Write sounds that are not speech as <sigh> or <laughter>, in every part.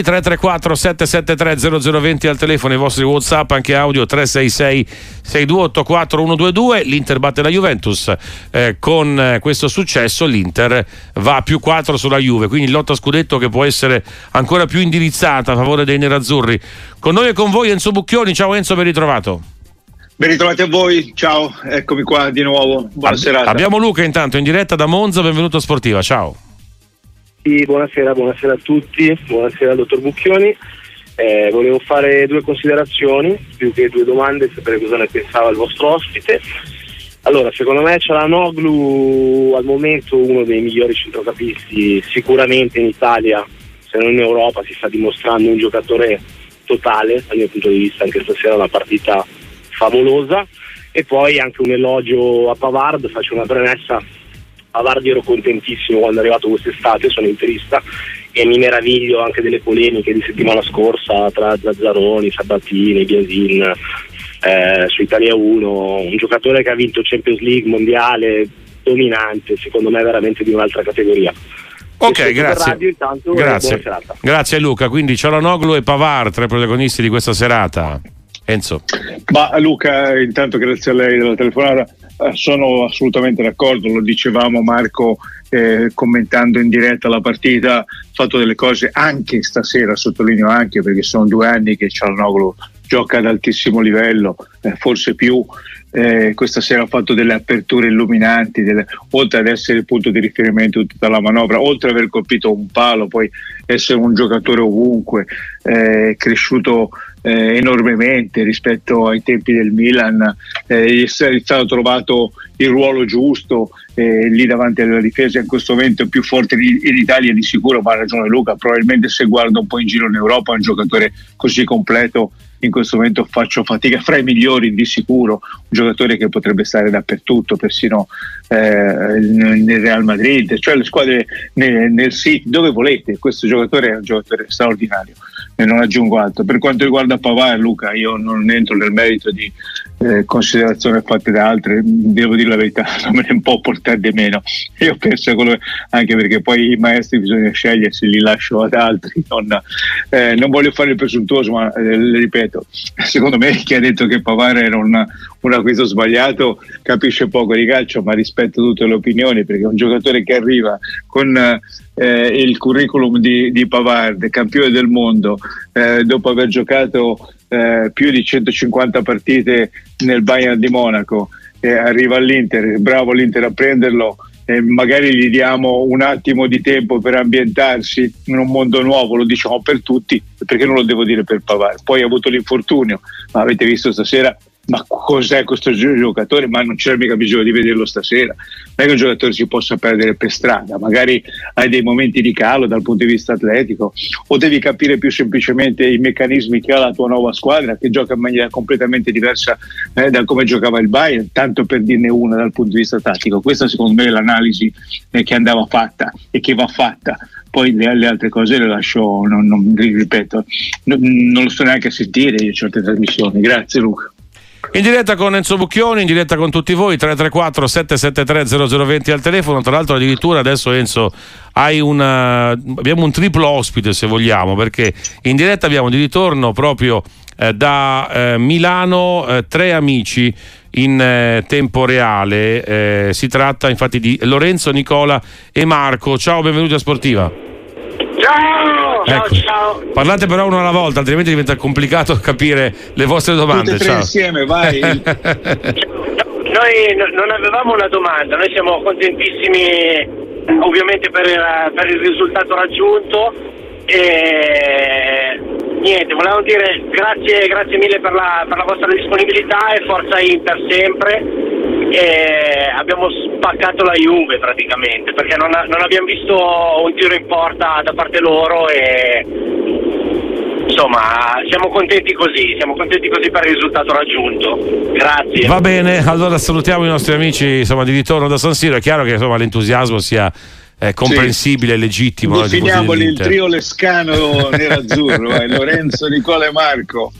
334 773 0020 al telefono, i vostri whatsapp anche audio 366 6284 122 l'Inter batte la Juventus eh, con eh, questo successo l'Inter va a più 4 sulla Juve quindi lotta scudetto che può essere ancora più indirizzata a favore dei nerazzurri. Con noi e con voi Enzo Bucchioni. Ciao Enzo ben ritrovato. Ben ritrovati a voi, ciao, eccomi qua di nuovo, buonasera. Abbiamo Luca intanto in diretta da Monza, benvenuto a Sportiva, ciao. Sì, buonasera, buonasera a tutti, buonasera al dottor Bucchioni. Eh, volevo fare due considerazioni, più che due domande, sapere cosa ne pensava il vostro ospite. Allora, secondo me Cialanoglu al momento uno dei migliori centrocampisti sicuramente in Italia, se non in Europa, si sta dimostrando un giocatore totale, dal mio punto di vista anche stasera una partita favolosa. E poi anche un elogio a Pavard, faccio una premessa, a Vardi ero contentissimo quando è arrivato quest'estate, sono interista e mi meraviglio anche delle polemiche di settimana scorsa tra Zazzaroni, Sabatini, Biasin eh, su Italia 1, un giocatore che ha vinto Champions League mondiale dominante, secondo me veramente di un'altra categoria. Ok, grazie. Radio, intanto, grazie. grazie Luca, quindi Cialanoglu e Pavar, tre protagonisti di questa serata. Enzo. Ma Luca, intanto grazie a lei della telefonata. Eh, sono assolutamente d'accordo, lo dicevamo Marco eh, commentando in diretta la partita, ha fatto delle cose anche stasera, sottolineo anche perché sono due anni che Cialanoglu gioca ad altissimo livello, eh, forse più. Eh, questa sera ha fatto delle aperture illuminanti, delle, oltre ad essere il punto di riferimento di tutta la manovra, oltre ad aver colpito un palo, poi essere un giocatore ovunque, eh, cresciuto eh, enormemente rispetto ai tempi del Milan, eh, è stato trovato il ruolo giusto eh, lì davanti alla difesa in questo momento è più forte in Italia di sicuro, ma ha ragione Luca, probabilmente se guarda un po' in giro in Europa un giocatore così completo in questo momento faccio fatica, fra i migliori di sicuro, un giocatore che potrebbe stare dappertutto, persino eh, nel Real Madrid, cioè le squadre nel, nel City, dove volete, questo giocatore è un giocatore straordinario e non aggiungo altro. Per quanto riguarda Pavard, Luca, io non entro nel merito di eh, considerazioni fatte da altri, devo dire la verità, <laughs> non me ne un po' portare di meno. Io penso quello, anche perché poi i maestri bisogna scegliere se li lascio ad altri. <laughs> Non, eh, non voglio fare il presuntuoso, ma eh, ripeto, secondo me chi ha detto che Pavard era una, un acquisto sbagliato capisce poco di calcio, ma rispetto tutte le opinioni, perché un giocatore che arriva con eh, il curriculum di, di, Pavard, campione del mondo, eh, dopo aver giocato eh, più di 150 partite nel Bayern di Monaco, arriva all'Inter, bravo l'Inter a prenderlo. Magari gli diamo un attimo di tempo per ambientarsi in un mondo nuovo, lo diciamo per tutti, perché non lo devo dire per Pavard. Poi ha avuto l'infortunio, ma avete visto stasera ma cos'è questo giocatore? Ma non c'era mica bisogno di vederlo stasera. Non è che un giocatore si possa perdere per strada, magari hai dei momenti di calo dal punto di vista atletico, o devi capire più semplicemente i meccanismi che ha la tua nuova squadra, che gioca in maniera completamente diversa eh, da come giocava il Bayern, tanto per dirne una dal punto di vista tattico. Questa secondo me è l'analisi eh, che andava fatta e che va fatta poi le, le, altre cose le lascio, non, non ripeto, non, non, lo sto neanche a sentire in certe trasmissioni. Grazie Luca. In diretta con Enzo Bucchioni, in diretta con tutti voi, 334 773 0020 al telefono. Tra l'altro, addirittura adesso Enzo una, abbiamo un triplo ospite se vogliamo, perché in diretta abbiamo di ritorno proprio eh, da eh, Milano eh, tre amici in eh, tempo reale. Eh, si tratta infatti di Lorenzo, Nicola e Marco. Ciao, benvenuti a Sportiva. Ciao! Ecco. Ciao, Parlate però uno alla volta, altrimenti diventa complicato <laughs> capire le vostre domande. Tutte ciao. insieme, vai. <laughs> noi non avevamo una domanda, noi siamo contentissimi ovviamente per, per il risultato raggiunto e niente, volevamo dire grazie, grazie mille per la, per la vostra disponibilità e forza Inter sempre e abbiamo spaccato la Juve praticamente perché non, non, abbiamo visto un tiro in porta da parte loro e insomma siamo contenti così, siamo contenti così per il risultato raggiunto. Grazie. Va bene, allora salutiamo i nostri amici insomma, di ritorno da San Siro, è chiaro che insomma, l'entusiasmo sia è comprensibile e sì. legittimo. Definiamoli il trio Lescano nerazzurro, eh, Lorenzo, Nicola e Marco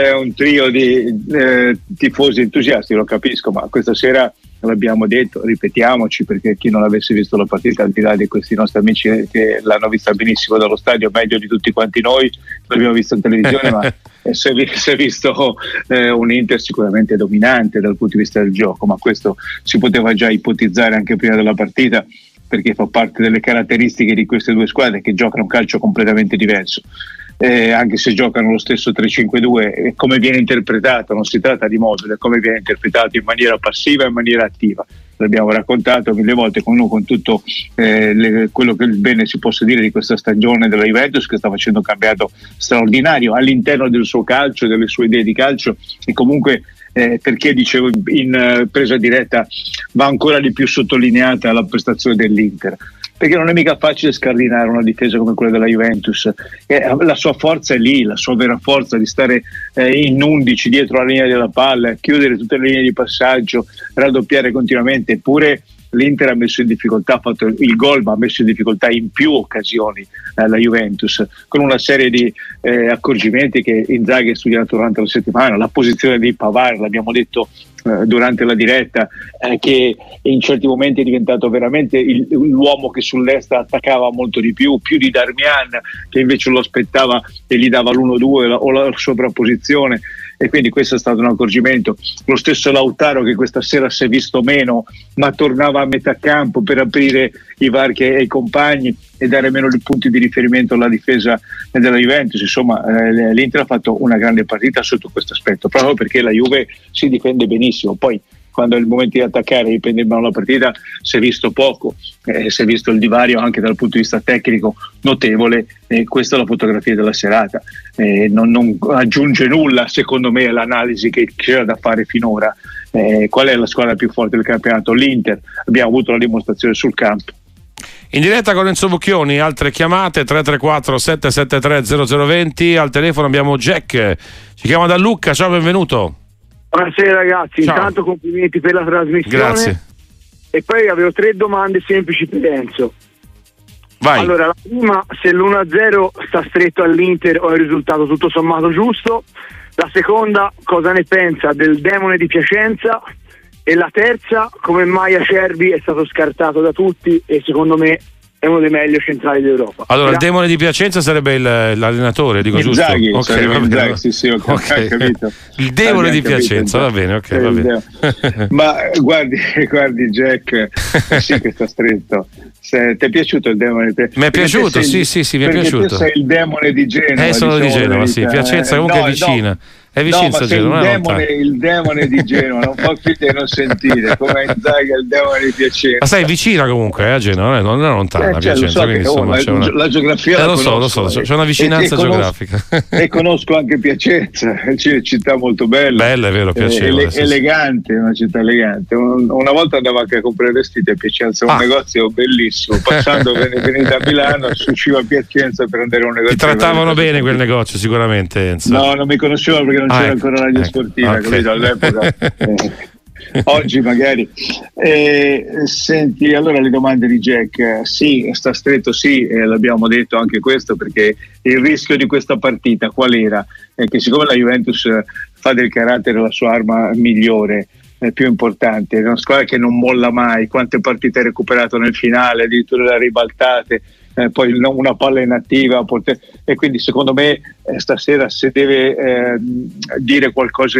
è un trio di eh, tifosi entusiasti, lo capisco, ma questa sera l'abbiamo detto, ripetiamoci perché chi non avesse visto la partita, al di là di questi nostri amici che l'hanno vista benissimo dallo stadio, meglio di tutti quanti noi, l'abbiamo visto in televisione, ma <laughs> si è visto eh, un Inter sicuramente dominante dal punto di vista del gioco, ma questo si poteva già ipotizzare anche prima della partita perché fa parte delle caratteristiche di queste due squadre che giocano un calcio completamente diverso. Eh, anche se giocano lo stesso 3-5-2, come viene interpretato, non si tratta di modulo, come viene interpretato in maniera passiva e in maniera attiva. L'abbiamo raccontato mille volte con, con tutto eh, le, quello che bene si possa dire di questa stagione della Juventus che sta facendo un cambiato straordinario all'interno del suo calcio, delle sue idee di calcio e comunque eh, perché dicevo in uh, presa diretta va ancora di più sottolineata la prestazione dell'Inter perché non è mica facile scardinare una difesa come quella della Juventus. Eh, la sua forza è lì, la sua vera forza di stare eh, in 11 dietro la linea della palla, chiudere tutte le linee di passaggio, raddoppiare continuamente, eppure l'Inter ha messo in difficoltà, ha fatto il gol, ma ha messo in difficoltà in più occasioni eh, la Juventus, con una serie di eh, accorgimenti che Inzaghi ha studiato durante la settimana, la posizione di Pavar, l'abbiamo detto eh, durante la diretta, eh, che in certi momenti è diventato veramente il, l'uomo che sull'est attaccava molto di più, più di Darmian, che invece lo aspettava e gli dava l'1-2 o la sovrapposizione e quindi questo è stato un accorgimento. Lo stesso Lautaro che questa sera si è visto meno, ma tornava a metà campo per aprire i varchi ai compagni e dare meno punti di riferimento alla difesa della Juventus. Insomma, eh, l'Inter ha fatto una grande partita sotto questo aspetto, proprio perché la Juve si difende benissimo. Poi quando è il momento di attaccare e prendere in mano la partita si è visto poco, eh, si è visto il divario anche dal punto di vista tecnico notevole e questa è la fotografia della serata. Eh, non, non, aggiunge nulla secondo me all'analisi che c'era da fare finora. Eh, qual è la squadra più forte del campionato? L'Inter, abbiamo avuto la dimostrazione sul campo. In diretta con Enzo Bocchioni, altre chiamate 334 773 0020, al telefono abbiamo Jack, ci chiama da Lucca, ciao benvenuto. Buonasera ragazzi, Ciao. intanto complimenti per la trasmissione. Grazie. E poi avevo tre domande semplici per Enzo. Vai. Allora, la prima, se l'1-0 sta stretto all'Inter o è il risultato tutto sommato giusto. La seconda, cosa ne pensa del demone di Piacenza? E la terza, come mai Acerbi è stato scartato da tutti e secondo me è uno dei meglio centrali d'Europa. Allora, Grazie. il demone di Piacenza sarebbe il, l'allenatore, dico Inzaghi, giusto? Okay, va Inzaghi, sì, sì, okay, okay. capito. <laughs> Il demone di Piacenza, va bene, ok, va bene. <laughs> Ma guardi, <laughs> guardi Jack, sì che sta stretto. Se, ti è piaciuto il demone di Piacenza? Mi è piaciuto, sì, sì, sì, mi è piaciuto. sei il demone di Genova. Eh, sono diciamo, di Genova, sì. Piacenza comunque no, è vicina. No è vicino no, Genova, il demone, il demone, di <laughs> Genova, non fa finta di non sentire, come Inzaghi il demone di Piacenza. Ma sei vicina comunque eh, a Genova, non è lontana eh, cioè, Piacenza, so quindi, insomma, oh, una... la geografia eh, lo so, lo so, c'è una vicinanza e, e geografica. Conosco, e conosco anche Piacenza, <laughs> c'è città molto bella. Bella, è vero, eh, piacevole. Ele- sì, elegante, una città elegante. una volta andavo anche a comprare vestiti a Piacenza, un ah. negozio bellissimo, passando <laughs> venendo a Milano, si usciva a Piacenza per andare a un negozio. Ti trattavano bene quel negozio sicuramente, Enzo. No, non mi conoscevano perché non ah, c'era ecco. ancora radio ecco. sportiva, okay. capito? All'epoca. <laughs> Eh, oggi magari. Eh, senti, allora le domande di Jack, sì, sta stretto, sì, eh, l'abbiamo detto anche questo perché il rischio di questa partita qual era? È che siccome la Juventus fa del carattere la sua arma migliore, più importante, è una squadra che non molla mai, quante partite ha recuperato nel finale, addirittura le ribaltate, eh, poi una palla inattiva poter... e quindi secondo me eh, stasera se deve, eh, dire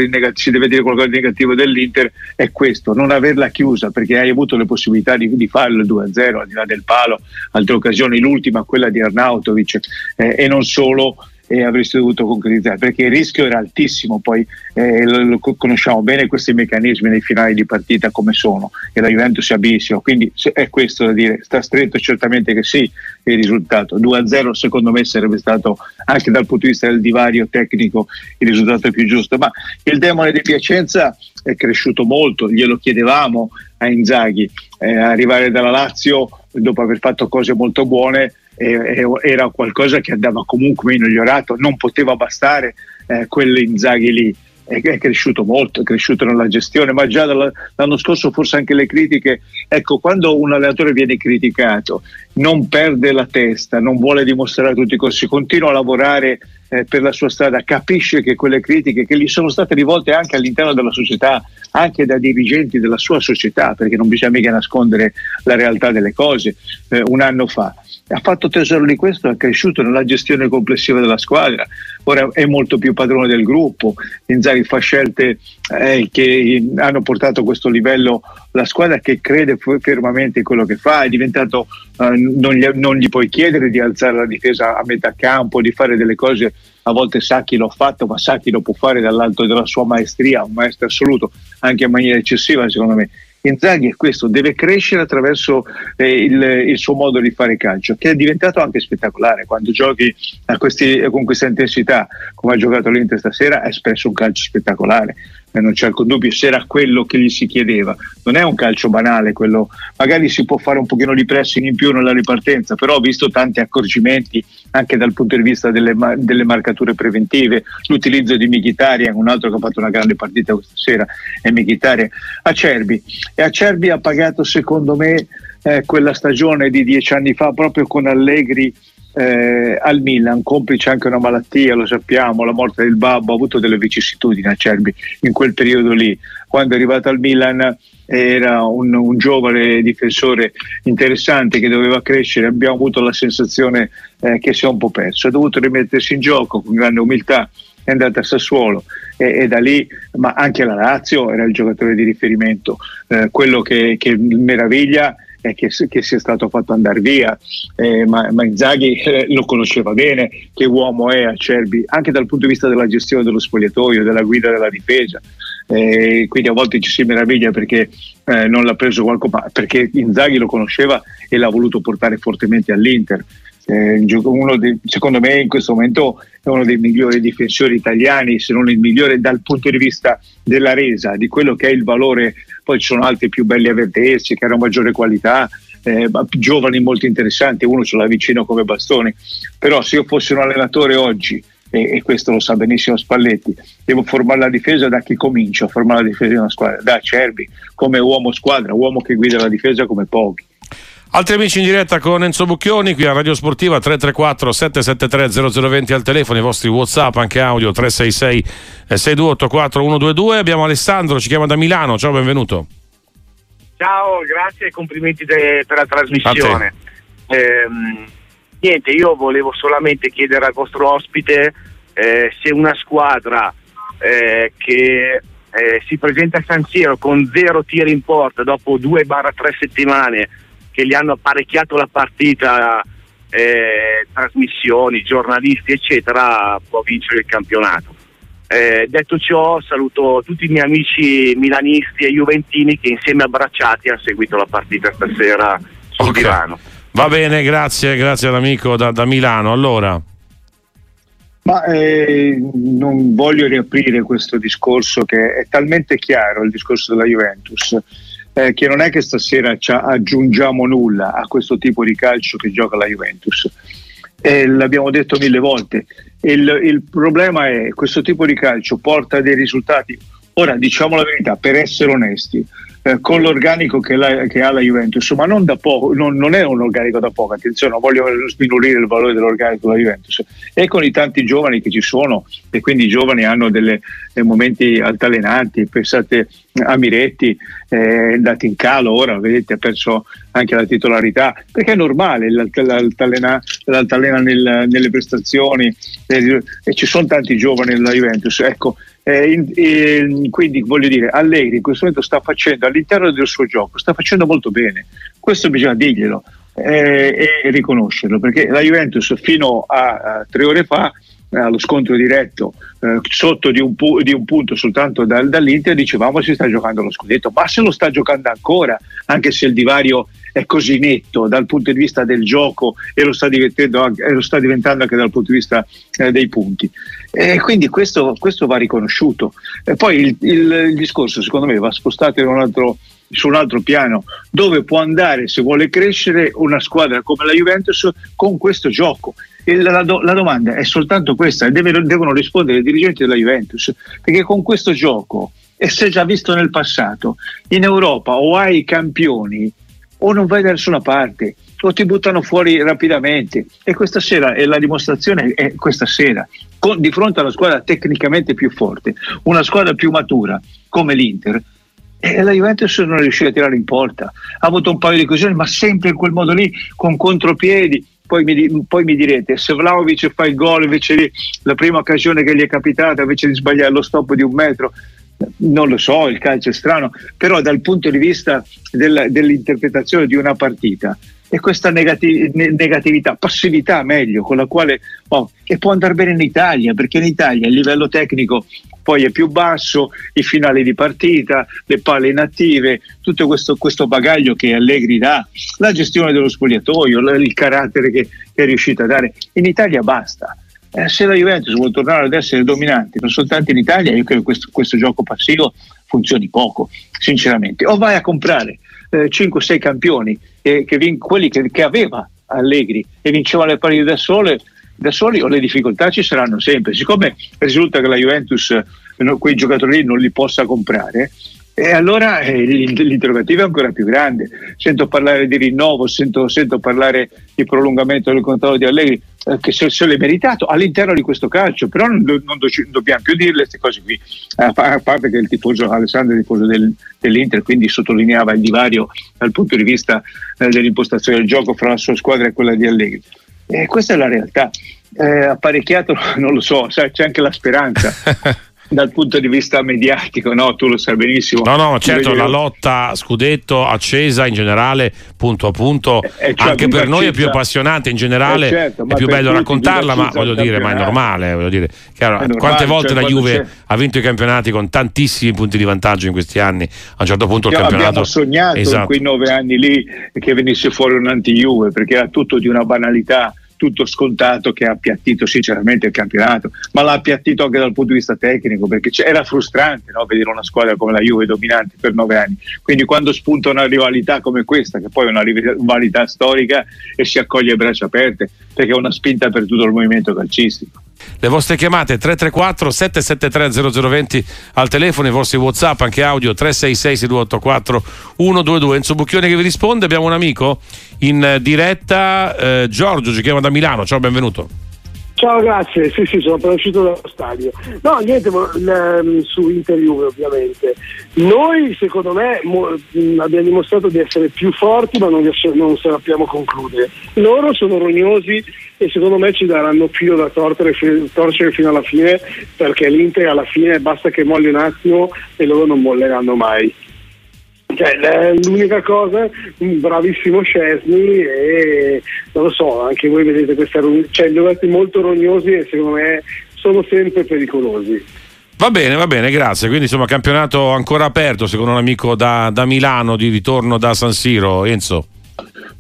negativo, si deve dire qualcosa di negativo dell'Inter è questo, non averla chiusa perché hai avuto le possibilità di, di farlo 2-0 al di là del palo, altre occasioni, l'ultima quella di Arnautovic eh, e non solo e avreste dovuto concretizzare perché il rischio era altissimo poi eh, lo, lo, conosciamo bene questi meccanismi nei finali di partita come sono e la Juventus è abilissimo quindi è questo da dire sta stretto certamente che sì il risultato 2-0 secondo me sarebbe stato anche dal punto di vista del divario tecnico il risultato più giusto ma il demone di Piacenza è cresciuto molto glielo chiedevamo a Inzaghi eh, arrivare dalla Lazio dopo aver fatto cose molto buone era qualcosa che andava comunque migliorato, non poteva bastare eh, quell'Inzaghi lì. È, cresciuto molto, è cresciuto nella gestione, ma già l'anno scorso forse anche le critiche. Ecco, quando un allenatore viene criticato, non perde la testa, non vuole dimostrare a tutti i costi, continua a lavorare eh, per la sua strada, capisce che quelle critiche che gli sono state rivolte anche all'interno della società, anche da dirigenti della sua società, perché non bisogna mica nascondere la realtà delle cose, eh, un anno fa. Ha fatto tesoro di questo, è cresciuto nella gestione complessiva della squadra, ora è molto più padrone del gruppo, Inzaghi fa scelte eh, che hanno portato a questo livello la squadra che crede fermamente in quello che fa, è diventato, eh, non, gli, non, gli, puoi chiedere di alzare la difesa a metà campo, di fare delle cose, a volte Sacchi l'ha fatto, ma Sacchi lo può fare dall'alto della sua maestria, un maestro assoluto, anche in maniera eccessiva secondo me. Inzaghi è questo, deve crescere attraverso eh, il, il, suo modo di fare calcio, che è diventato anche spettacolare. Quando giochi questi, con questa intensità, come ha giocato l'Inter stasera, ha espresso un calcio spettacolare e non c'è alcun dubbio, se era quello che gli si chiedeva. Non è un calcio banale quello, magari si può fare un pochino di pressing in più nella ripartenza, però ho visto tanti accorgimenti anche dal punto di vista delle, delle marcature preventive, l'utilizzo di Michitarian, un altro che ha fatto una grande partita questa sera, è Michitarian, Acerbi. E Acerbi ha pagato secondo me eh, quella stagione di dieci anni fa proprio con Allegri eh, al Milan, complice anche una malattia, lo sappiamo, la morte del babbo, ha avuto delle vicissitudini a Cerbi in quel periodo lì. Quando è arrivato al Milan era un, un, giovane difensore interessante che doveva crescere, abbiamo avuto la sensazione eh, che si è un po' perso, ha dovuto rimettersi in gioco con grande umiltà, è andato a Sassuolo e, e, da lì, ma anche la Lazio era il giocatore di riferimento, eh, quello che, che meraviglia eh, che, che, sia stato fatto andare via, eh, ma, Inzaghi eh, lo conosceva bene, che uomo è Acerbi, anche dal punto di vista della gestione dello spogliatoio, della guida della difesa. Eh, quindi a volte ci si meraviglia perché eh, non l'ha preso qualcuno, perché Inzaghi lo conosceva e l'ha voluto portare fortemente all'Inter. Eh, dei, secondo me in questo momento è uno dei migliori difensori italiani, se non il migliore dal punto di vista della resa, di quello che è il valore. Poi ci sono altri più belli a che hanno maggiore qualità, eh, giovani molto interessanti, uno ce l'ha vicino come bastoni, però se io fossi un allenatore oggi, e, e, questo lo sa benissimo Spalletti, devo formare la difesa da chi comincio a formare la difesa di una squadra, da Cerbi, come uomo squadra, uomo che guida la difesa come pochi. Altri amici in diretta con Enzo Bucchioni qui a Radio Sportiva 334 773 0020 al telefono, i vostri WhatsApp anche audio 366 6284 122. Abbiamo Alessandro, ci chiama da Milano. Ciao, benvenuto. Ciao, grazie e complimenti de- per la trasmissione. Eh, niente, io volevo solamente chiedere al vostro ospite eh, se una squadra eh, che eh, si presenta a San Siro con zero tiri in porta dopo 2-3 settimane che gli hanno apparecchiato la partita, eh, trasmissioni, giornalisti, eccetera, può vincere il campionato. Eh, detto ciò, saluto tutti i miei amici milanisti e juventini che insieme abbracciati hanno seguito la partita stasera sul okay. divano. Va bene, grazie, grazie all'amico da, da Milano. Allora. Ma eh, non voglio riaprire questo discorso che è talmente chiaro, il discorso della Juventus eh, che non è che stasera aggiungiamo nulla a questo tipo di calcio che gioca la Juventus. Eh, l'abbiamo detto mille volte. Il, il problema è che questo tipo di calcio porta dei risultati. Ora diciamo la verità, per essere onesti, eh, con l'organico che, la, che, ha la Juventus, ma non da poco, non, non, è un organico da poco, attenzione, non voglio sminuire il valore dell'organico della Juventus, e con i tanti giovani che ci sono, e quindi i giovani hanno delle, dei momenti altalenanti, pensate a Miretti, è eh, andato in calo ora, vedete, ha perso anche la titolarità, perché è normale l'altalena, l'altalena nel, nelle prestazioni, eh, e ci sono tanti giovani nella Juventus, ecco, eh, in, in, quindi voglio dire, Allegri in questo momento sta facendo all'interno del suo gioco, sta facendo molto bene. Questo bisogna dirglielo eh, e riconoscerlo, perché la Juventus fino a, a tre ore fa eh, allo scontro diretto eh, sotto di un, pu- di un, punto soltanto dal, dall'Inter dicevamo si sta giocando lo scudetto ma se lo sta giocando ancora anche se il divario è così netto dal punto di vista del gioco e lo sta, e lo sta diventando anche dal punto di vista eh, dei punti. E quindi questo, questo va riconosciuto. E poi il, il, il, discorso secondo me va spostato un altro, su un altro piano, dove può andare se vuole crescere una squadra come la Juventus con questo gioco. La, la, domanda è soltanto questa deve, devono rispondere i dirigenti della Juventus, perché con questo gioco, e è già visto nel passato, in Europa o hai campioni o non vai da nessuna parte o ti buttano fuori rapidamente e questa sera e la dimostrazione è questa sera con, di fronte a una squadra tecnicamente più forte, una squadra più matura come l'Inter, e la Juventus non è riuscita a tirare in porta. Ha avuto un paio di occasioni, ma sempre in quel modo lì, con contropiedi. Poi mi, poi mi direte, se Vlaovic fa il gol invece di la prima occasione che gli è capitata, invece di sbagliare lo stop di un metro, non lo so, il calcio è strano, però dal punto di vista del, dell'interpretazione di una partita è questa negati- negatività, passività meglio, con la quale oh, e può andare bene in Italia, perché in Italia il livello tecnico poi è più basso, i finali di partita, le palle inattive, tutto questo, questo bagaglio che Allegri dà, la gestione dello spogliatoio, il carattere che, che è riuscito a dare. In Italia basta eh, se la Juventus vuole tornare ad essere dominante non soltanto in Italia, io credo che questo, questo gioco passivo funzioni poco, sinceramente. O vai a comprare eh, 5-6 campioni, eh, che vin- quelli che, che, aveva Allegri e vinceva le partite da sole, da soli o le difficoltà ci saranno sempre. Siccome risulta che la Juventus quei giocatori non li possa comprare, e allora eh, l'interrogativo è ancora più grande. Sento parlare di rinnovo, sento, sento parlare di prolungamento del contratto di Allegri, eh, che se, se l'è meritato all'interno di questo calcio, però non, non, do, dobbiamo più dirle queste cose qui. A, a parte che il tifoso Alessandro è il tifoso del, dell'Inter, quindi sottolineava il divario dal punto di vista eh, dell'impostazione del gioco fra la sua squadra e quella di Allegri. E questa è la realtà. Eh, apparecchiato, <laughs> non lo so, sai, c'è anche la speranza. <laughs> dal punto di vista mediatico, no? tu lo sai benissimo. No, no, certo, la lotta scudetto accesa in generale, punto a punto, eh, cioè, anche per noi è più appassionante in generale, eh, certo, è più bello raccontarla, ma voglio dire, ma è normale, voglio dire. Chiaro, normale, quante volte cioè, la Juve c'è... ha vinto i campionati con tantissimi punti di vantaggio in questi anni, a un certo punto il campionato... Abbiamo sognato esatto. in quei nove anni lì che venisse fuori un anti-Juve, perché era tutto di una banalità tutto scontato che ha appiattito sinceramente il campionato, ma l'ha appiattito anche dal punto di vista tecnico, perché era frustrante no, vedere una squadra come la Juve dominante per nove anni. Quindi quando spunta una rivalità come questa, che poi è una rivalità storica, e si accoglie a braccia aperte, perché è una spinta per tutto il movimento calcistico. Le vostre chiamate 334 773 0020 al telefono, i vostri WhatsApp, anche audio 366 6284 122. Enzo Bucchione che vi risponde. Abbiamo un amico in diretta, eh, Giorgio ci chiama da Milano. Ciao, benvenuto. Ciao, grazie. Sì, sì, sono appena uscito dallo stadio. No, niente, l- su Inter Juve ovviamente. Noi, secondo me, mo- abbiamo dimostrato di essere più forti, ma non, non sappiamo concludere. Loro sono rognosi e secondo me ci daranno filo da torcere, torcere fino alla fine, perché l'Inter alla fine basta che molli un attimo e loro non molleranno mai. Cioè, l'unica cosa, un bravissimo Scesni e non lo so, anche voi vedete questa cioè giocati molto rognosi e secondo me sono sempre pericolosi. Va bene, va bene, grazie. Quindi insomma campionato ancora aperto, secondo un amico da, da Milano di ritorno da San Siro, Enzo.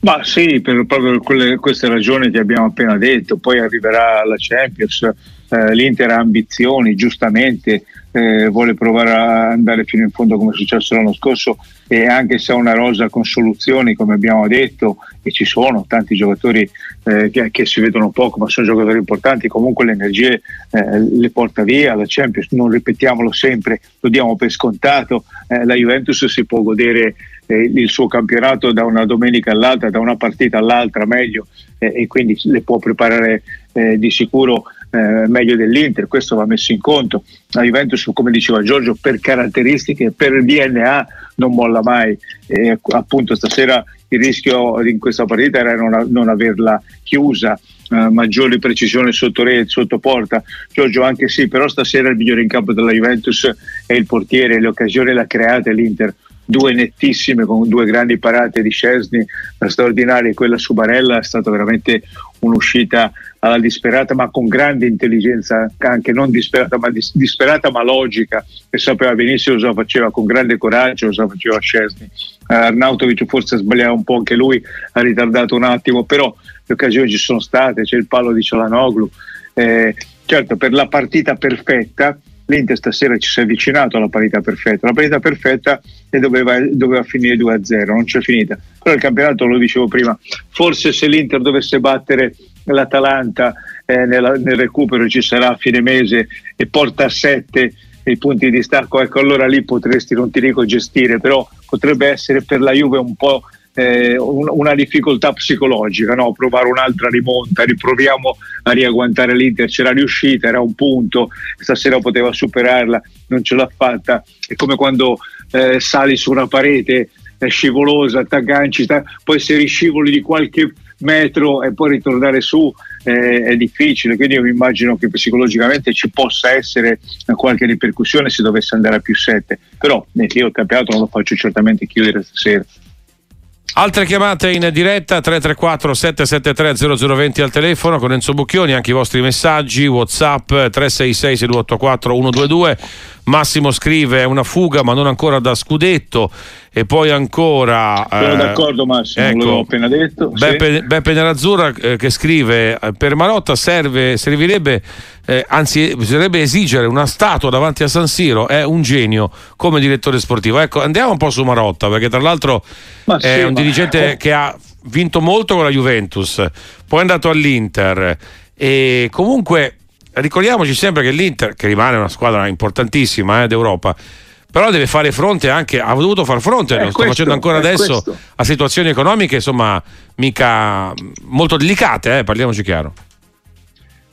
Ma sì, per proprio quelle, queste ragioni che abbiamo appena detto, poi arriverà la Champions, eh, l'Inter ha ambizioni, giustamente, eh, vuole provare a andare fino in fondo come è successo l'anno scorso e anche se ha una rosa con soluzioni come abbiamo detto e ci sono tanti giocatori eh, che, che, si vedono poco ma sono giocatori importanti comunque le energie eh, le porta via la Champions non ripetiamolo sempre lo diamo per scontato eh, la Juventus si può godere eh, il suo campionato da una domenica all'altra da una partita all'altra meglio eh, e quindi le può preparare di sicuro eh, meglio dell'Inter, questo va messo in conto. La Juventus, come diceva Giorgio, per caratteristiche, per DNA non molla mai. E appunto stasera il rischio in questa partita era non, non averla chiusa. Uh, maggiori precisioni sotto rete, sotto porta. Giorgio anche sì, però stasera il migliore in campo della Juventus è il portiere, le occasioni le ha create l'Inter due nettissime con due grandi parate di Scesni, la straordinaria e quella su Barella è stata veramente un'uscita alla disperata ma con grande intelligenza, anche non disperata ma, dis- disperata ma logica, che sapeva benissimo cosa faceva, con grande coraggio cosa faceva Scesni. Uh, Arnautovic forse sbagliava un po' anche lui, ha ritardato un attimo, però le occasioni ci sono state, c'è il palo di Cialanoglu. Eh, certo, per la partita perfetta l'Inter stasera ci si è avvicinato alla parità perfetta. La parità perfetta doveva, doveva finire 2-0, non c'è finita. Però il campionato, lo dicevo prima, forse se l'Inter dovesse battere l'Atalanta eh, nella, nel recupero ci sarà a fine mese e porta a 7 i punti di distacco, ecco allora lì potresti, non ti dico gestire, però potrebbe essere per la Juve un po' eh, una difficoltà psicologica, no? provare un'altra rimonta, riproviamo a riagguantare l'Inter, c'era riuscita, era un punto, stasera poteva superarla, non ce l'ha fatta, è come quando eh, sali su una parete è scivolosa, t'agganci, poi se riscivoli di qualche metro e poi ritornare su eh, è difficile, quindi io mi immagino che psicologicamente ci possa essere qualche ripercussione se dovesse andare a più 7, però eh, io il campionato non lo faccio certamente chiudere stasera. Altre chiamate in diretta 334 773 0020 al telefono con Enzo Bucchioni, anche i vostri messaggi, Whatsapp 366 6284 122. Massimo scrive una fuga ma non ancora da scudetto. E poi ancora sono eh, d'accordo Massimo ecco, l'ho appena detto Beppe, sì. Beppe Nerazzurra eh, che scrive eh, per Marotta serve, servirebbe eh, anzi bisognerebbe esigere una statua davanti a San Siro è un genio come direttore sportivo. Ecco andiamo un po' su Marotta perché tra l'altro ma è sì, un dirigente ma... che ha vinto molto con la Juventus poi è andato all'Inter. E comunque ricordiamoci sempre che l'Inter, che rimane una squadra importantissima eh, d'Europa, però deve fare fronte anche, ha dovuto far fronte, lo sta facendo ancora adesso, questo. a situazioni economiche insomma mica molto delicate, eh, parliamoci chiaro.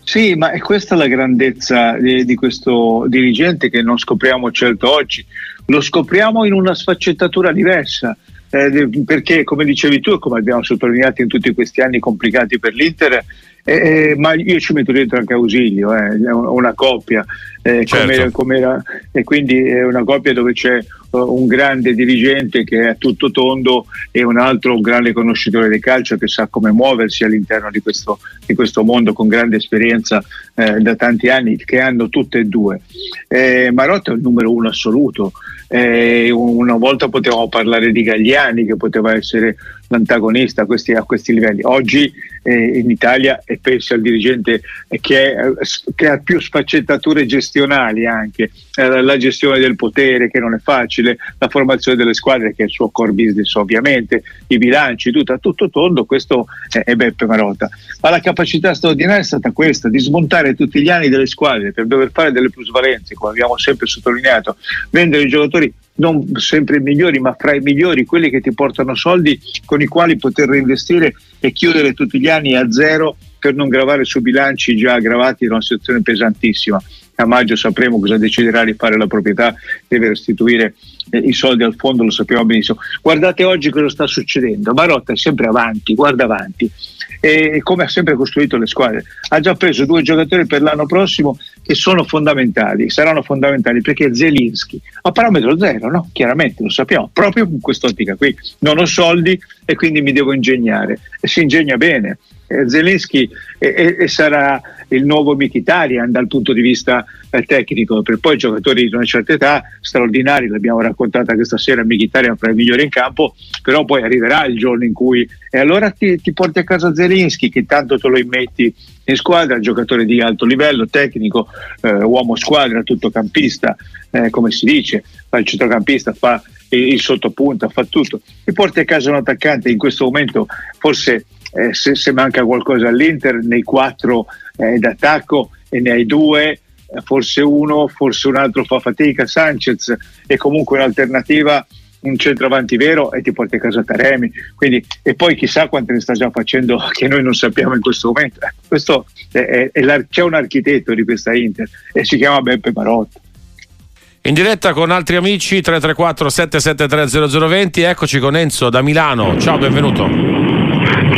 Sì, ma è questa la grandezza di, di, questo dirigente che non scopriamo certo oggi, lo scopriamo in una sfaccettatura diversa. Eh, perché come dicevi tu e come abbiamo sottolineato in tutti questi anni complicati per l'Inter eh, eh, ma io ci metto dentro anche Ausilio, eh, una coppia, eh, certo. com'era, e quindi è una coppia dove c'è uh, un grande dirigente che è tutto tondo e un altro un grande conoscitore del calcio che sa come muoversi all'interno di questo, di questo mondo con grande esperienza eh, da tanti anni, che hanno tutte e due. Eh, Marotta è il numero uno assoluto. Una volta potevamo parlare di Gagliani che poteva essere l'antagonista a questi, a questi livelli. Oggi eh, in Italia e penso al dirigente che, è, che ha più sfaccettature gestionali anche, eh, la gestione del potere che non è facile, la formazione delle squadre che è il suo core business ovviamente, i bilanci, tutto, tutto tondo, questo è, è Beppe Marotta. Ma la capacità straordinaria è stata questa, di smontare tutti gli anni delle squadre per dover fare delle plusvalenze, come abbiamo sempre sottolineato, vendere i giocatori non sempre i migliori, ma fra i migliori, quelli che ti portano soldi con i quali poter reinvestire e chiudere tutti gli anni a zero per non gravare su bilanci già aggravati da una situazione pesantissima. A maggio sapremo cosa deciderà di fare la proprietà, deve restituire eh, i soldi al fondo, lo sappiamo benissimo. Guardate oggi cosa sta succedendo. Marotta è sempre avanti, guarda avanti e come ha sempre costruito le squadre. Ha già preso due giocatori per l'anno prossimo che sono fondamentali, saranno fondamentali perché Zelinski a parametro zero, no? chiaramente lo sappiamo, proprio in quest'ottica qui. Non ho soldi e quindi mi devo ingegnare e si ingegna bene. Eh, Zelensky e, e, sarà il nuovo Mkhitaryan dal punto di vista eh, tecnico, per poi giocatori di una certa età straordinari, l'abbiamo raccontata questa sera, Mkhitaryan fra i migliori in campo, però poi arriverà il giorno in cui e allora ti, ti porti a casa Zelensky che tanto te lo immetti in squadra, giocatore di alto livello, tecnico, eh, uomo squadra, tuttocampista, eh, come si dice, fa il centrocampista, fa il, il sottopunta, fa tutto. Ti porti a casa un attaccante in questo momento forse eh, se, se, manca qualcosa all'Inter, nei quattro eh, d'attacco e ne hai due, eh, forse uno, forse un altro fa fatica, Sanchez è comunque un'alternativa, un centravanti vero e ti porti a casa Taremi. Quindi, e poi chissà quante ne sta già facendo <laughs> che noi non sappiamo in questo momento. Eh, questo è, è, è c'è un architetto di questa Inter e si chiama Beppe Marotta. In diretta con altri amici 334 773 0020, eccoci con Enzo da Milano. Ciao, benvenuto.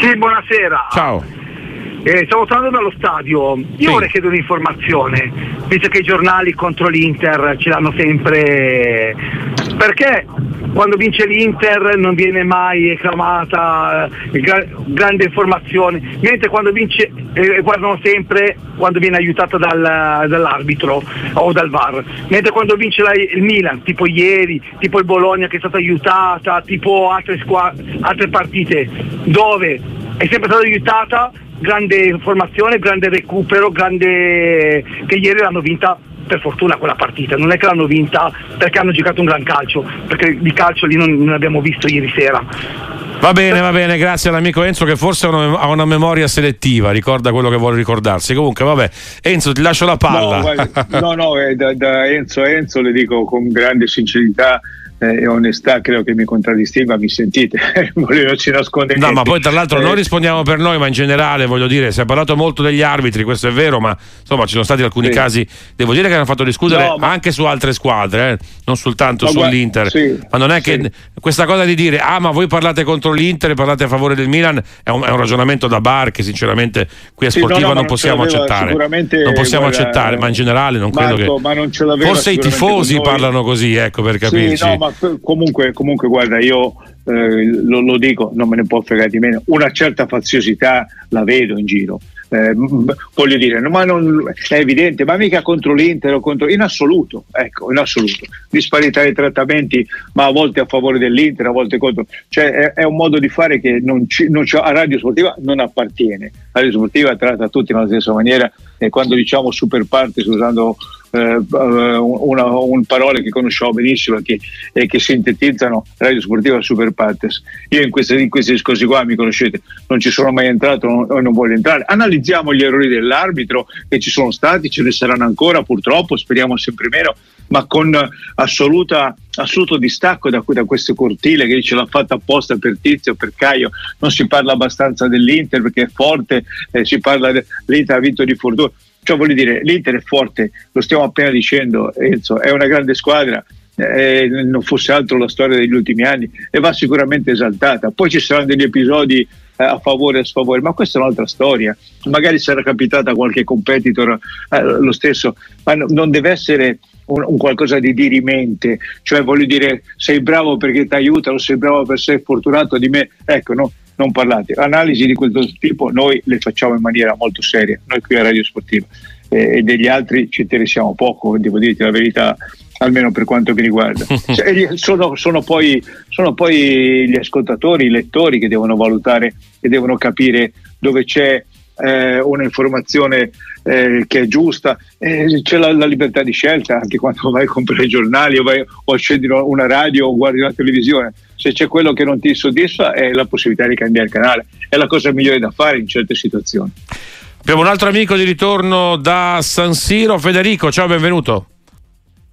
Sì, buonasera. Ciao. Eh, stavo tornando dallo stadio. Io sì. vorrei chiedere un'informazione, visto che i giornali contro l'Inter ce l'hanno sempre. Perché quando vince l'Inter non viene mai acclamata eh, gra- grande informazione, mentre quando vince eh, guardano sempre quando viene aiutata dal, dall'arbitro o dal VAR, mentre quando vince la, il Milan, tipo ieri, tipo il Bologna che è stata aiutata, tipo altre, squa- altre partite dove è sempre stata aiutata, grande informazione, grande recupero, grande che ieri l'hanno vinta per fortuna quella partita, non è che l'hanno vinta perché hanno giocato un gran calcio, perché di calcio lì non, non abbiamo visto ieri sera. Va bene, va bene, grazie all'amico Enzo che forse ha una memoria selettiva, ricorda quello che vuole ricordarsi. Comunque, vabbè, Enzo, ti lascio la palla. No, no, no eh, da, da, Enzo a Enzo le dico con grande sincerità eh, e onestà credo che mi contraddistinga, mi sentite, <laughs> non ci nasconde No, ma poi tra l'altro eh, non rispondiamo per noi, ma in generale voglio dire, si è parlato molto degli arbitri, questo è vero, ma insomma ci sono stati alcuni sì. casi, devo dire che hanno fatto discutere no, ma... anche su altre squadre, eh, non soltanto ma sull'Inter, sì, ma non è che sì. questa cosa di dire ah ma voi parlate contro l'Inter e parlate a favore del Milan è un, è un ragionamento da bar che sinceramente qui a Sportiva no, no, non, possiamo accettare, non possiamo guarda, accettare, ma in generale non Marco, credo che... Forse i tifosi parlano così, ecco per capirci. no, ma comunque, comunque guarda, io eh, lo, lo, dico, non me ne può fregare di meno, una certa faziosità la vedo in giro. Eh, voglio dire, ma non, è evidente, ma mica contro l'Inter o contro in assoluto, ecco, in assoluto. Disparità di trattamenti, ma a volte a favore dell'Inter, a volte contro. Cioè è, è un modo di fare che non ci, non ci, a Radio Sportiva non appartiene. Radio Sportiva tratta tutti nella stessa maniera e quando diciamo super partes usando eh, eh, una, un parole che conosciamo benissimo e che, e che sintetizzano Radio Sportiva Super Partes. Io in, queste, in, questi discorsi qua mi conoscete, non ci sono mai entrato non, non voglio entrare. Analizziamo gli errori dell'arbitro che ci sono stati, ce ne saranno ancora purtroppo, speriamo sempre meno, ma con assoluta, assoluto distacco da, da, questo cortile che dice l'ha fatta apposta per Tizio, per Caio, non si parla abbastanza dell'Inter perché è forte, eh, si parla dell'Inter ha vinto di fortuna cioè voglio dire, l'Inter è forte, lo stiamo appena dicendo, Enzo, è una grande squadra, eh, non fosse altro la storia degli ultimi anni e va sicuramente esaltata. Poi ci saranno degli episodi eh, a favore e a sfavore, ma questa è un'altra storia. Magari sarà capitata a qualche competitor eh, lo stesso, ma no, non deve essere un, un, qualcosa di dirimente, cioè voglio dire sei bravo perché ti aiuta o sei bravo per essere fortunato di me, ecco no, non parlate. Analisi di questo tipo noi le facciamo in maniera molto seria, noi qui a Radio Sportiva eh, e degli altri ci interessiamo poco, devo dirti la verità, almeno per quanto mi riguarda. <laughs> Cioè, sono, sono, poi, sono, poi, gli ascoltatori, i lettori che devono valutare e devono capire dove c'è eh, un'informazione eh, che è giusta, eh, c'è la, la, libertà di scelta anche quando vai a comprare i giornali o, vai, o accendi una radio o guardi la televisione. Se c'è quello che non ti soddisfa è la possibilità di cambiare canale, è la cosa migliore da fare in certe situazioni. Abbiamo un altro amico di ritorno da San Siro, Federico, ciao, benvenuto.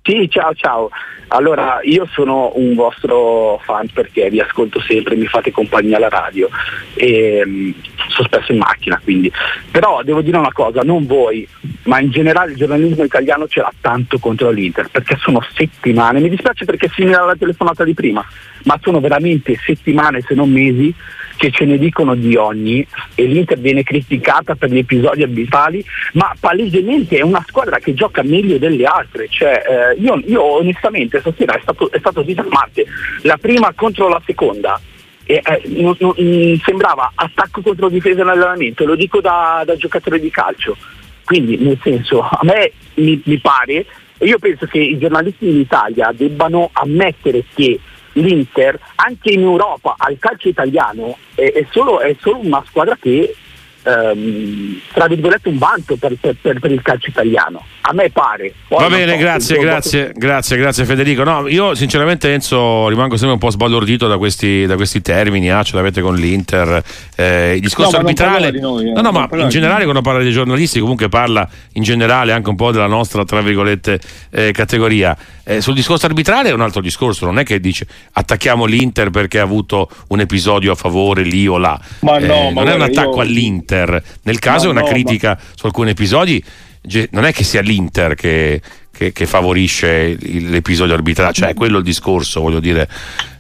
Sì, ciao ciao. Allora, io sono un vostro fan perché vi ascolto sempre, mi fate compagnia alla radio e um, sono spesso in macchina quindi. Però devo dire una cosa, non voi, ma in generale il giornalismo italiano ce l'ha tanto contro l'Inter perché sono settimane, mi dispiace perché è simile alla telefonata di prima, ma sono veramente settimane se non mesi che ce ne dicono di ogni e l'Inter viene criticata per gli episodi arbitrali, ma palesemente è una squadra che gioca meglio delle altre. Cioè, eh, io, io, onestamente stasera è stato, è stato disarmante. La prima contro la seconda. E, eh, non, non, mm, sembrava attacco contro difesa nell'allenamento, lo dico da, da giocatore di calcio. Quindi, nel senso, a me mi, mi pare, io penso che i giornalisti in Italia debbano ammettere che l'Inter anche in Europa al calcio italiano è, è, solo, è solo, una squadra che ehm, tra virgolette un vanto per, per, per, il calcio italiano. A me pare. Poi va bene so, grazie grazie posso... grazie grazie Federico. No, io sinceramente Enzo rimango sempre un po' sbalordito da questi, da questi termini ah, ce l'avete con l'Inter eh, il discorso no, arbitrale. noi, eh, no no ma in generale quando parla dei giornalisti comunque parla in generale anche un po' della nostra tra virgolette eh, categoria. Eh, sul discorso arbitrale è un altro discorso non è che dice attacchiamo l'Inter perché ha avuto un episodio a favore lì o là. Ma no, eh, ma non è un attacco io... all'Inter nel caso è una critica ma... su alcuni episodi non è che sia l'Inter che, che, che favorisce l'episodio arbitrale, cioè è quello il discorso, voglio dire.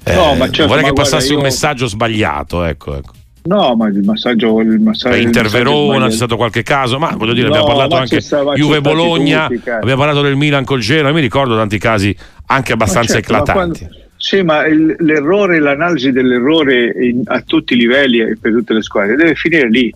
Eh, no, certo, vorrei che passasse io... un messaggio sbagliato, ecco. ecco. No, ma il massaggio. Il massaggio Inter Verona, c'è stato qualche caso, ma voglio dire, no, abbiamo parlato anche Juve Bologna, abbiamo parlato del Milan col Genoa, mi ricordo tanti casi anche abbastanza certo, eclatanti. Ma quando, sì, ma il, l'errore, l'analisi dell'errore in, a tutti i livelli e per tutte le squadre deve finire lì.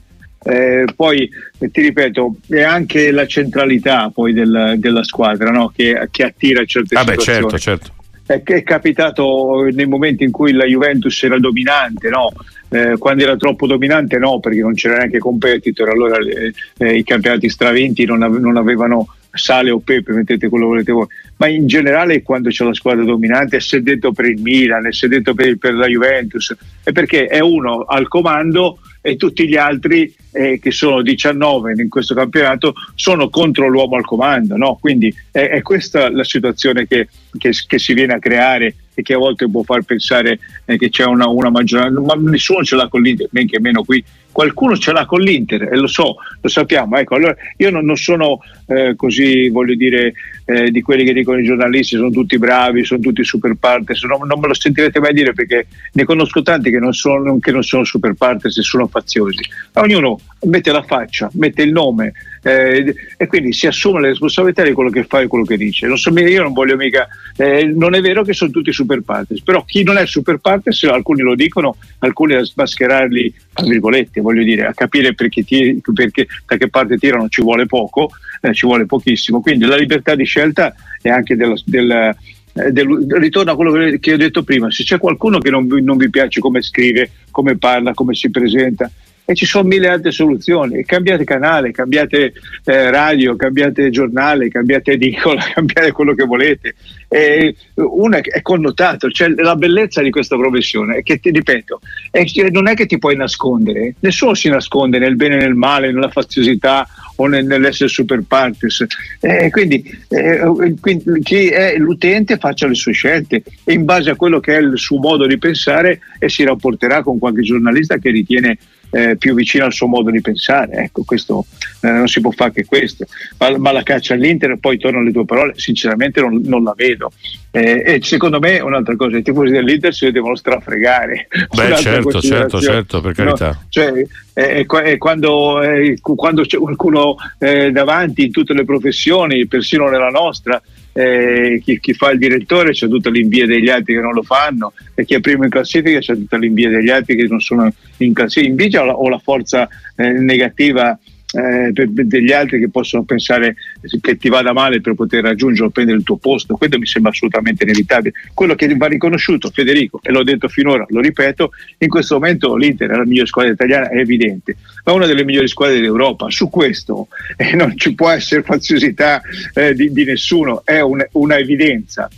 Eh, poi ti ripeto, è anche la centralità poi del, della squadra no? che, che, attira certe Vabbè, situazioni. Certo, certo. È, è, capitato nei momenti in cui la Juventus era dominante, no? eh, quando era troppo dominante no, perché non c'era neanche competitor, allora eh, eh, i campionati stravinti non, ave- non avevano sale o pepe, mettete quello che volete voi, ma in generale quando c'è la squadra dominante, se detto per il Milan, se detto per, per la Juventus, è perché è uno al comando e tutti gli altri eh, che sono 19 in questo campionato sono contro l'uomo al comando, no? quindi è, è, questa la situazione che, che, che, si viene a creare e che a volte può far pensare eh, che c'è una, una maggioranza, ma nessuno ce l'ha con l'Inter, men che meno qui qualcuno ce l'ha con l'Inter e lo so, lo sappiamo. Ecco, allora io non, non sono eh, così, voglio dire, eh, di quelli che dicono i giornalisti sono tutti bravi, sono tutti super partes, non, non me lo sentirete mai dire perché ne conosco tanti che non sono, che non sono super partes e sono faziosi. Ognuno mette la faccia, mette il nome eh, e quindi si assume le responsabilità di quello che fa e quello che dice. Non so, io non voglio mica, eh, non è vero che sono tutti super partes, però chi non è super partes, alcuni lo dicono, alcuni a smascherarli, tra virgolette, voglio dire, a capire perché, ti, perché da che parte tirano ci vuole poco, eh, ci vuole pochissimo. Quindi la libertà di scelta è anche del, del eh, del, ritorno a quello che ho detto prima, se c'è qualcuno che non, non, vi piace come scrive, come parla, come si presenta, e ci sono mille altre soluzioni. Cambiate canale, cambiate eh, radio, cambiate giornale, cambiate edicola, <laughs> cambiate quello che volete. E una è connotato, cioè la bellezza di questa professione è che ti ripeto, è, non è che ti puoi nascondere, nessuno si nasconde nel bene e nel male, nella faziosità o nel, nell'essere super partes. Eh, quindi, eh, quindi, chi è l'utente faccia le sue scelte e in base a quello che è il suo modo di pensare e si rapporterà con qualche giornalista che ritiene eh, più vicino al suo modo di pensare. Ecco, questo eh, non si può fare che questo. Ma, ma, la caccia all'Inter, poi torno alle tue parole, sinceramente non, non la vedo. Eh, e secondo me un'altra cosa, i tifosi dell'Inter se devono strafregare. <laughs> Beh, certo, certo, certo, per carità. No, cioè, è, è quando, è, quando, c'è qualcuno eh, davanti in tutte le professioni, persino nella nostra, eh, chi, chi, fa il direttore c'è tutta l'invia degli altri che non lo fanno e chi è primo in classifica c'è tutta l'invia degli altri che non sono in classifica. Invidia o la, o la forza eh, negativa eh, per, degli altri che possono pensare che ti vada male per poter raggiungere o prendere il tuo posto, quello mi sembra assolutamente inevitabile. Quello che va riconosciuto, Federico, e l'ho detto finora, lo ripeto, in questo momento l'Inter è la migliore squadra italiana, è evidente, ma una delle migliori squadre d'Europa. Su questo <laughs> eh, non ci può essere faziosità eh, di, di, nessuno, è un, una evidenza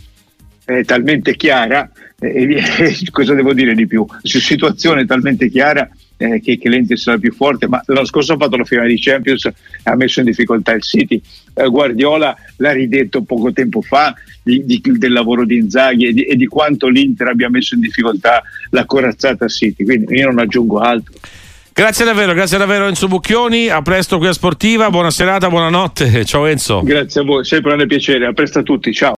talmente chiara, eh, <laughs> cosa devo dire di più? Situazione talmente chiara eh, che, che l'Inter sarà più forte, ma l'anno scorso ha fatto la finale di Champions e ha messo in difficoltà il City. Eh, Guardiola l'ha ridetto poco tempo fa di, di, del lavoro di Inzaghi e di, e di quanto l'Inter abbia messo in difficoltà la corazzata City, quindi io non aggiungo altro. Grazie davvero, grazie davvero Enzo Bucchioni, a presto qui a Sportiva, buona serata, buonanotte, <laughs> ciao Enzo. Grazie a voi, sempre un piacere, a presto a tutti, ciao.